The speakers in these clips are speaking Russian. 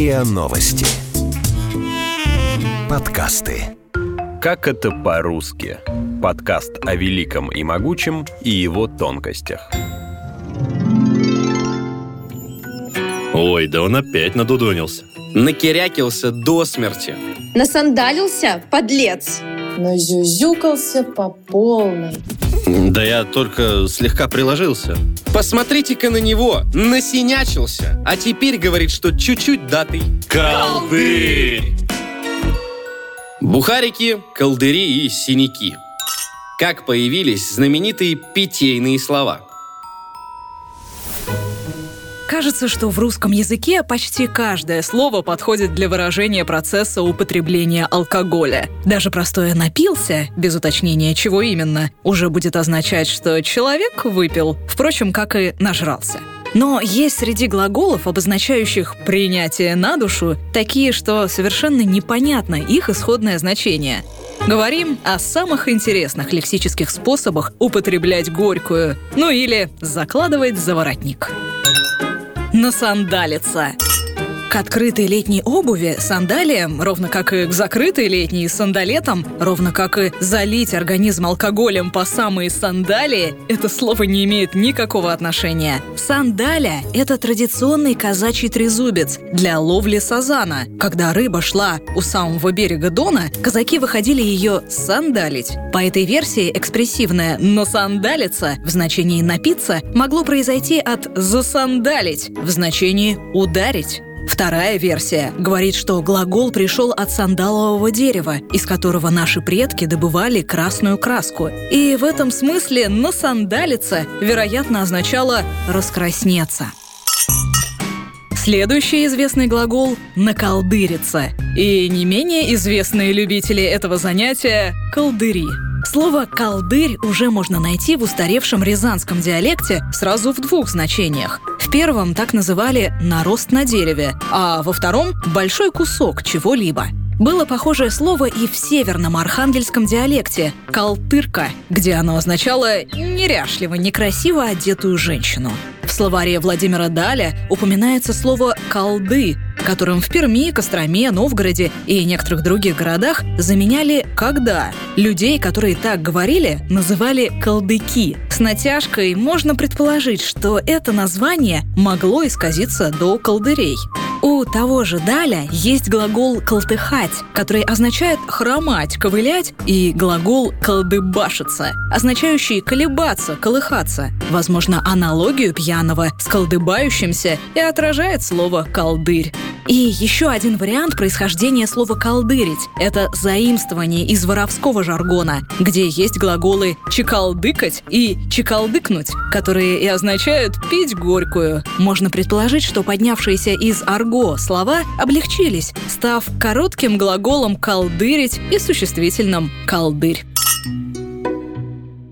РИА Новости. Подкасты. Как это по-русски? Подкаст о великом и могучем и его тонкостях. Ой, да он опять надудонился. Накирякился до смерти. Насандалился, подлец. Назюзюкался по полной. Да я только слегка приложился. Посмотрите-ка на него, насинячился. А теперь говорит, что чуть-чуть датый. Колдырь! Бухарики, колдыри и синяки. Как появились знаменитые питейные слова? Кажется, что в русском языке почти каждое слово подходит для выражения процесса употребления алкоголя. Даже простое «напился», без уточнения чего именно, уже будет означать, что человек выпил, впрочем, как и нажрался. Но есть среди глаголов, обозначающих принятие на душу, такие, что совершенно непонятно их исходное значение. Говорим о самых интересных лексических способах употреблять горькую, ну или закладывать за воротник насандалиться. К открытой летней обуви сандалиям, ровно как и к закрытой летней сандалетам, ровно как и залить организм алкоголем по самые сандалии, это слово не имеет никакого отношения. Сандаля – это традиционный казачий трезубец для ловли сазана. Когда рыба шла у самого берега Дона, казаки выходили ее сандалить. По этой версии экспрессивное «но сандалиться» в значении «напиться» могло произойти от «засандалить» в значении «ударить». Вторая версия говорит, что глагол пришел от сандалового дерева, из которого наши предки добывали красную краску. И в этом смысле «насандалиться» вероятно означало «раскраснеться». Следующий известный глагол – «наколдыриться». И не менее известные любители этого занятия – «колдыри». Слово «колдырь» уже можно найти в устаревшем рязанском диалекте сразу в двух значениях. В первом так называли «нарост на дереве», а во втором – «большой кусок чего-либо». Было похожее слово и в северном архангельском диалекте – «калтырка», где оно означало неряшливо, некрасиво одетую женщину. В словаре Владимира Даля упоминается слово «колды», которым в Перми, Костроме, Новгороде и некоторых других городах заменяли «когда». Людей, которые так говорили, называли «колдыки». С натяжкой можно предположить, что это название могло исказиться до колдырей. У того же Даля есть глагол «колтыхать», который означает «хромать», «ковылять», и глагол «колдыбашиться», означающий «колебаться», «колыхаться». Возможно, аналогию пьяного с колдыбающимся и отражает слово «колдырь». И еще один вариант происхождения слова «колдырить» — это заимствование из воровского жаргона, где есть глаголы «чекалдыкать» и «чекалдыкнуть», которые и означают «пить горькую». Можно предположить, что поднявшиеся из арго слова облегчились, став коротким глаголом «колдырить» и существительным «колдырь».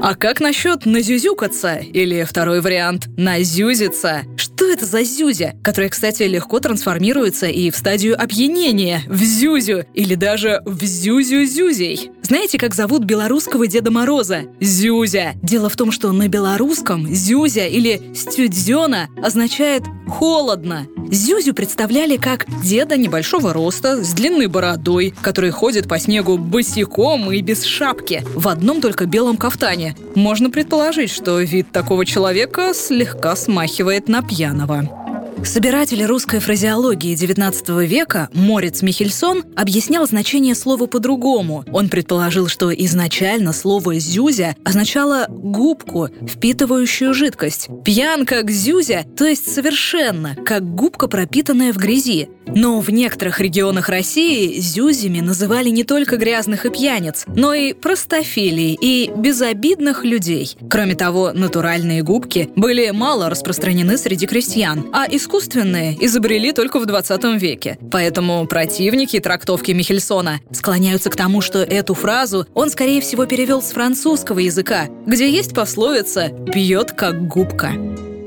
А как насчет назюзюкаться? Или второй вариант – назюзиться? Что это за зюзя, которая, кстати, легко трансформируется и в стадию опьянения, в зюзю или даже в зюзю-зюзей? Знаете, как зовут белорусского Деда Мороза? Зюзя. Дело в том, что на белорусском зюзя или стюдзёна означает «холодно». Зюзю представляли как деда небольшого роста с длинной бородой, который ходит по снегу босиком и без шапки, в одном только белом кафтане. Можно предположить, что вид такого человека слегка смахивает на пьяного. Собиратель русской фразеологии XIX века Морец Михельсон объяснял значение слова по-другому. Он предположил, что изначально слово «зюзя» означало губку, впитывающую жидкость. Пьян как зюзя, то есть совершенно, как губка, пропитанная в грязи. Но в некоторых регионах России зюзями называли не только грязных и пьяниц, но и простофилий и безобидных людей. Кроме того, натуральные губки были мало распространены среди крестьян, а искусственные изобрели только в 20 веке. Поэтому противники трактовки Михельсона склоняются к тому, что эту фразу он, скорее всего, перевел с французского языка, где есть пословица «пьет как губка».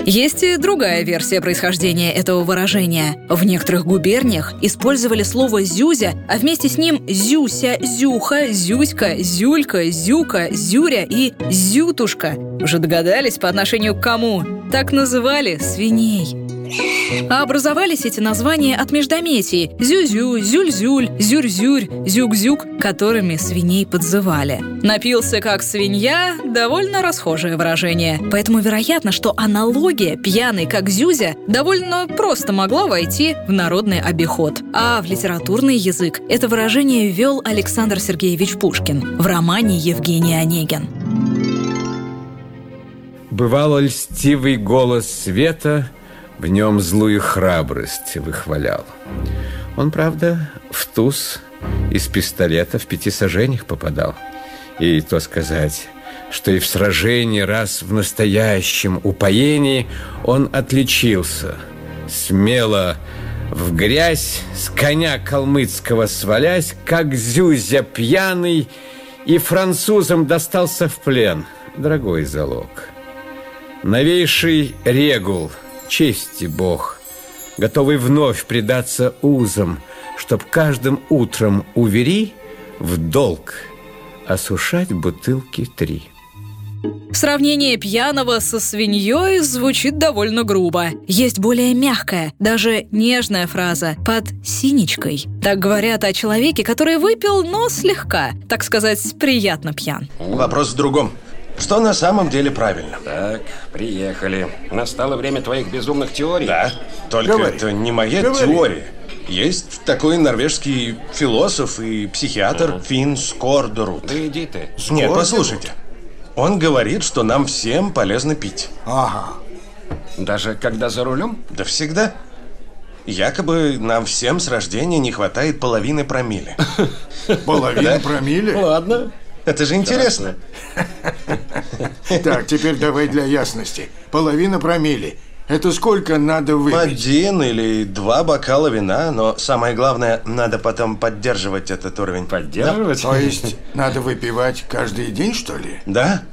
Есть и другая версия происхождения этого выражения. В некоторых губерниях использовали слово «зюзя», а вместе с ним «зюся», «зюха», «зюська», «зюлька», «зюка», «зюря» и «зютушка». Уже догадались, по отношению к кому? Так называли свиней. А образовались эти названия от междометий «зю-зю», «зюль-зюль», «зюрь-зюрь», «зюк-зюк», которыми свиней подзывали. «Напился как свинья» — довольно расхожее выражение. Поэтому вероятно, что аналогия «пьяный как зюзя» довольно просто могла войти в народный обиход. А в литературный язык это выражение ввел Александр Сергеевич Пушкин в романе «Евгений Онегин». Бывало льстивый голос света — в нем злую храбрость выхвалял. Он, правда, в туз из пистолета в пяти сажениях попадал. И то сказать, что и в сражении раз в настоящем упоении он отличился. Смело в грязь, с коня калмыцкого свалясь, как зюзя пьяный, и французам достался в плен. Дорогой залог. Новейший регул – чести Бог, готовый вновь предаться узам, чтоб каждым утром увери в долг осушать бутылки три. Сравнение пьяного со свиньей звучит довольно грубо. Есть более мягкая, даже нежная фраза «под синичкой». Так говорят о человеке, который выпил, но слегка, так сказать, приятно пьян. Вопрос в другом. Что на самом деле правильно? Так, приехали. Настало время твоих безумных теорий. Да, только Говори. это не моя Говори. теория. Есть такой норвежский философ и психиатр угу. Финн Скордорут. Да иди ты. Нет, послушайте. Он говорит, что нам всем полезно пить. Ага. Даже когда за рулем? Да всегда. Якобы нам всем с рождения не хватает половины промилле. Половины промилле? Ладно. Это же интересно. Так, теперь давай для ясности. Половина промили. Это сколько надо выпить? Один или два бокала вина, но самое главное, надо потом поддерживать этот уровень. Поддерживать? Да. То есть надо выпивать каждый день, что ли? Да.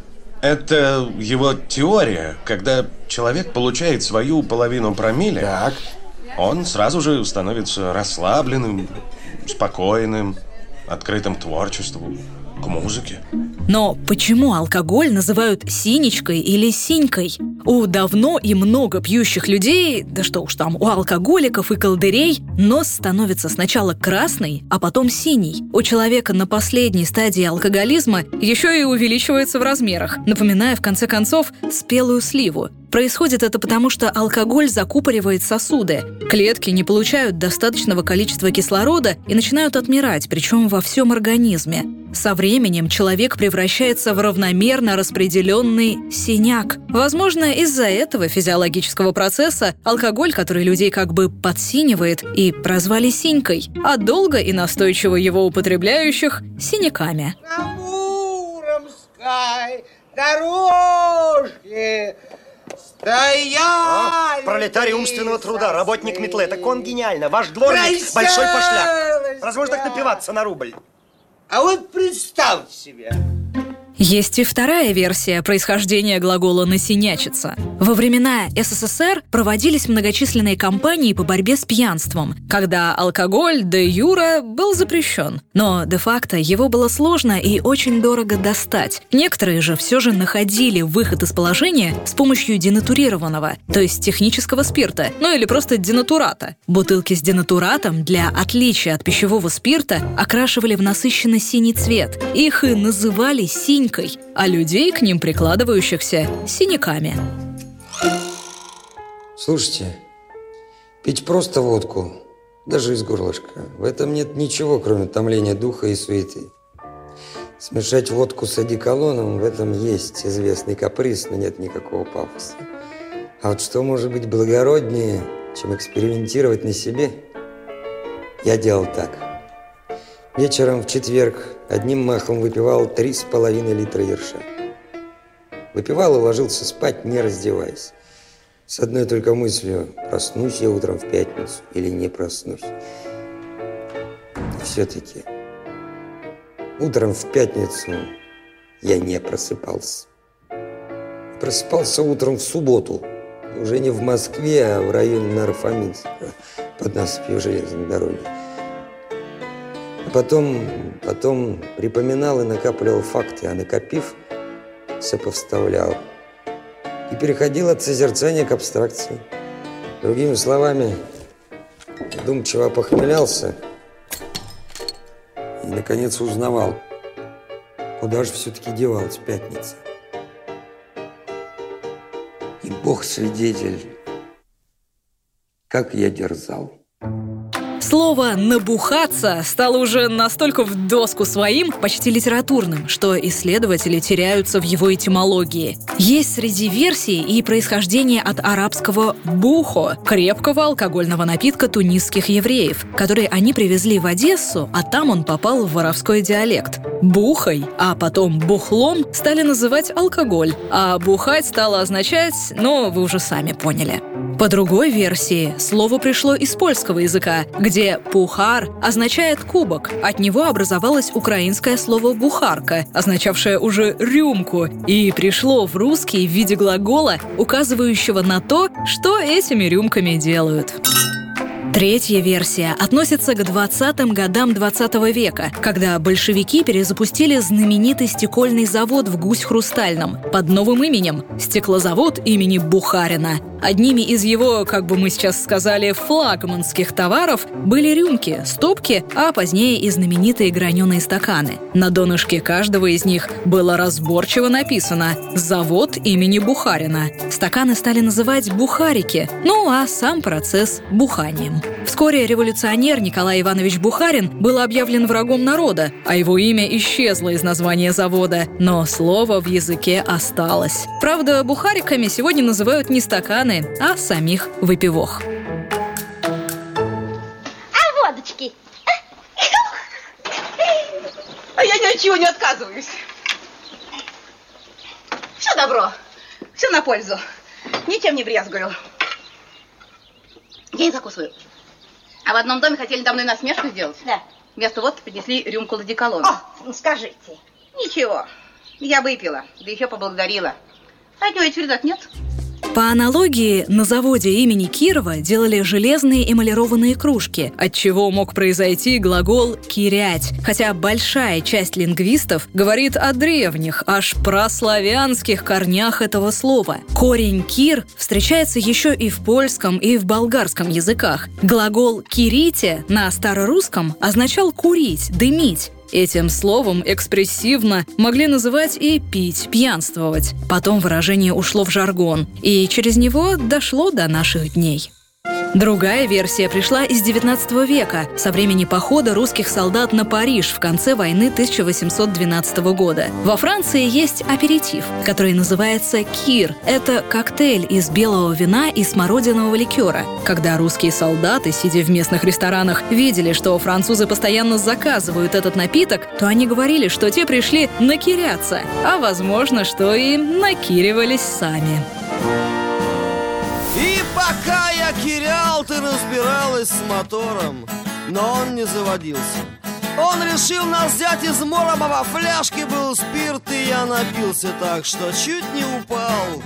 Это его теория, когда человек получает свою половину промилле, так. он сразу же становится расслабленным, спокойным, открытым творчеству к музыке. Но почему алкоголь называют синичкой или синькой? У давно и много пьющих людей, да что уж там, у алкоголиков и колдырей, нос становится сначала красный, а потом синий. У человека на последней стадии алкоголизма еще и увеличивается в размерах, напоминая в конце концов спелую сливу. Происходит это потому, что алкоголь закупоривает сосуды. Клетки не получают достаточного количества кислорода и начинают отмирать, причем во всем организме. Со временем человек превращается в равномерно распределенный синяк. Возможно, из-за этого физиологического процесса алкоголь, который людей как бы подсинивает, и прозвали синькой, а долго и настойчиво его употребляющих – синяками. На Муромской дорожке Стоять! А, пролетарий умственного труда, работник метлы. Так он гениально. Ваш дворник большой пошляк. Разве можно так напиваться на рубль? А вот представьте себе, есть и вторая версия происхождения глагола «насинячиться». Во времена СССР проводились многочисленные кампании по борьбе с пьянством, когда алкоголь де юра был запрещен. Но де-факто его было сложно и очень дорого достать. Некоторые же все же находили выход из положения с помощью денатурированного, то есть технического спирта, ну или просто денатурата. Бутылки с денатуратом для отличия от пищевого спирта окрашивали в насыщенно синий цвет. Их и называли синь синькой, а людей к ним прикладывающихся синяками. Слушайте, пить просто водку, даже из горлышка, в этом нет ничего, кроме томления духа и суеты. Смешать водку с одеколоном, в этом есть известный каприз, но нет никакого пафоса. А вот что может быть благороднее, чем экспериментировать на себе? Я делал так. Вечером в четверг одним махом выпивал три с половиной литра ерша. Выпивал и ложился спать, не раздеваясь. С одной только мыслью, проснусь я утром в пятницу или не проснусь. Все-таки утром в пятницу я не просыпался. Просыпался утром в субботу, уже не в Москве, а в районе Нарфаминска, под насыпью железной дороги. Потом, потом припоминал и накапливал факты, а накопив, сопоставлял. И переходил от созерцания к абстракции. Другими словами, думчиво похмелялся и, наконец, узнавал, куда же все-таки девалась пятница. И Бог свидетель, как я дерзал. Слово «набухаться» стало уже настолько в доску своим, почти литературным, что исследователи теряются в его этимологии. Есть среди версий и происхождение от арабского «бухо» — крепкого алкогольного напитка тунисских евреев, который они привезли в Одессу, а там он попал в воровской диалект. Бухой, а потом бухлом стали называть алкоголь, а бухать стало означать, ну, вы уже сами поняли. По другой версии, слово пришло из польского языка, где «пухар» означает «кубок». От него образовалось украинское слово «бухарка», означавшее уже «рюмку», и пришло в русский в виде глагола, указывающего на то, что этими рюмками делают. Третья версия относится к 20-м годам 20 века, когда большевики перезапустили знаменитый стекольный завод в Гусь-Хрустальном под новым именем – стеклозавод имени Бухарина. Одними из его, как бы мы сейчас сказали, флагманских товаров были рюмки, стопки, а позднее и знаменитые граненые стаканы. На донышке каждого из них было разборчиво написано «Завод имени Бухарина». Стаканы стали называть «бухарики», ну а сам процесс – буханием. Вскоре революционер Николай Иванович Бухарин был объявлен врагом народа, а его имя исчезло из названия завода, но слово в языке осталось. Правда, бухариками сегодня называют не стаканы, а самих выпивох. А водочки? А я ни от чего не отказываюсь. Все добро, все на пользу. Ничем не брезгую. Я не закусываю. А в одном доме хотели мной насмешку сделать. Да. Вместо водки принесли рюмку ладиколона. О, ну скажите. Ничего, я выпила, да еще поблагодарила. А от него вреда нет. По аналогии, на заводе имени Кирова делали железные эмалированные кружки, от чего мог произойти глагол «кирять», хотя большая часть лингвистов говорит о древних, аж прославянских корнях этого слова. Корень «кир» встречается еще и в польском, и в болгарском языках. Глагол «кирите» на старорусском означал «курить», «дымить», Этим словом экспрессивно могли называть и пить, пьянствовать. Потом выражение ушло в жаргон, и через него дошло до наших дней. Другая версия пришла из XIX века, со времени похода русских солдат на Париж в конце войны 1812 года. Во Франции есть аперитив, который называется кир. Это коктейль из белого вина и смородинового ликера. Когда русские солдаты, сидя в местных ресторанах, видели, что французы постоянно заказывают этот напиток, то они говорили, что те пришли накиряться, а возможно, что и накиривались сами. И пока я кирял, ты разбиралась с мотором Но он не заводился. Он решил нас взять из Моромова Фляжки был спирт, и я напился так, что чуть не упал.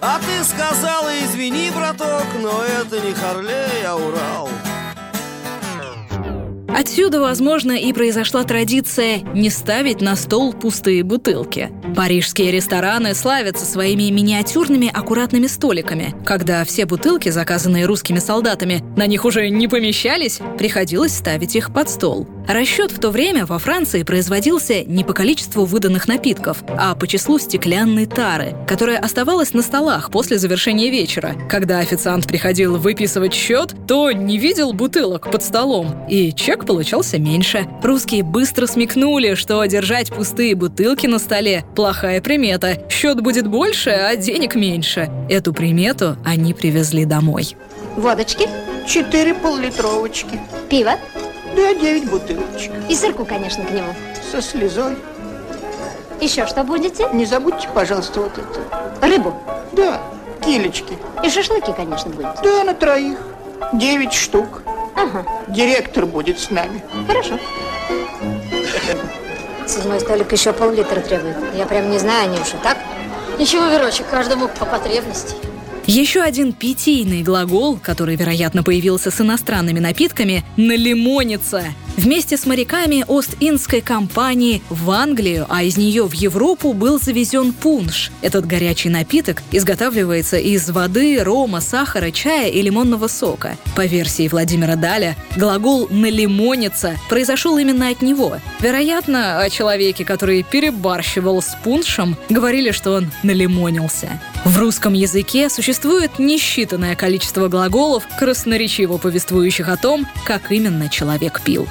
А ты сказала, извини, браток, но это не Харлей, а Урал Отсюда, возможно, и произошла традиция не ставить на стол пустые бутылки. Парижские рестораны славятся своими миниатюрными аккуратными столиками. Когда все бутылки, заказанные русскими солдатами, на них уже не помещались, приходилось ставить их под стол. Расчет в то время во Франции производился не по количеству выданных напитков, а по числу стеклянной тары, которая оставалась на столах после завершения вечера. Когда официант приходил выписывать счет, то не видел бутылок под столом, и чек получался меньше. Русские быстро смекнули, что держать пустые бутылки на столе – плохая примета. Счет будет больше, а денег меньше. Эту примету они привезли домой. Водочки? Четыре поллитровочки. Пиво? Да, девять бутылочек. И сырку, конечно, к нему. Со слезой. Еще что будете? Не забудьте, пожалуйста, вот это. Рыбу? Да, килечки. И шашлыки, конечно, будете. Да, на троих. Девять штук. Ага. Директор будет с нами. Хорошо. Седьмой столик еще пол-литра требует. Я прям не знаю, Анюша, так? Ничего, Верочек, каждому по потребности. Еще один питийный глагол, который, вероятно, появился с иностранными напитками – «налимониться». Вместе с моряками Ост-Индской компании в Англию, а из нее в Европу был завезен пунш. Этот горячий напиток изготавливается из воды, рома, сахара, чая и лимонного сока. По версии Владимира Даля, глагол «налимониться» произошел именно от него. Вероятно, о человеке, который перебарщивал с пуншем, говорили, что он налимонился. В русском языке существует несчитанное количество глаголов, красноречиво повествующих о том, как именно человек пил.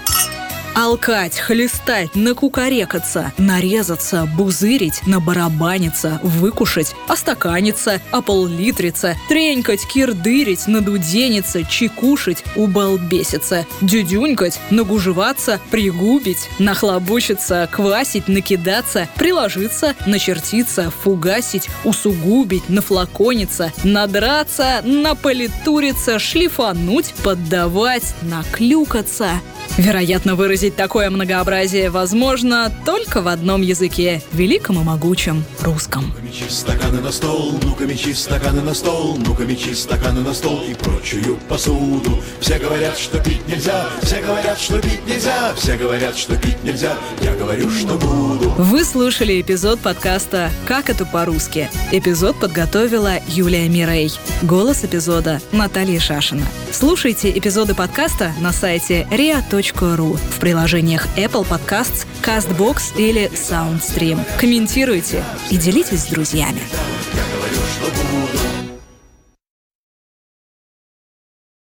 Алкать, хлестать, накукарекаться, нарезаться, бузырить, набарабаниться, выкушать, остаканиться, ополлитриться, тренькать, кирдырить, надудениться, чекушить, убалбеситься, дюдюнькать, нагужеваться, пригубить, нахлобучиться, квасить, накидаться, приложиться, начертиться, фугасить, усугубить, нафлакониться, надраться, наполитуриться, шлифануть, поддавать, наклюкаться. Вероятно, выразить такое многообразие возможно только в одном языке – великом и могучем – русском. Мечи стаканы на стол, ну-ка мечи стаканы на стол, ну-ка мечи стаканы на стол и прочую посуду. Все говорят, что пить нельзя, все говорят, что пить нельзя, все говорят, что пить нельзя, я говорю, что буду. Вы слушали эпизод подкаста «Как это по-русски». Эпизод подготовила Юлия Мирей. Голос эпизода – Наталья Шашина. Слушайте эпизоды подкаста на сайте ria.ru в приложениях Apple Podcasts, CastBox или SoundStream. Комментируйте и делитесь с друзьями.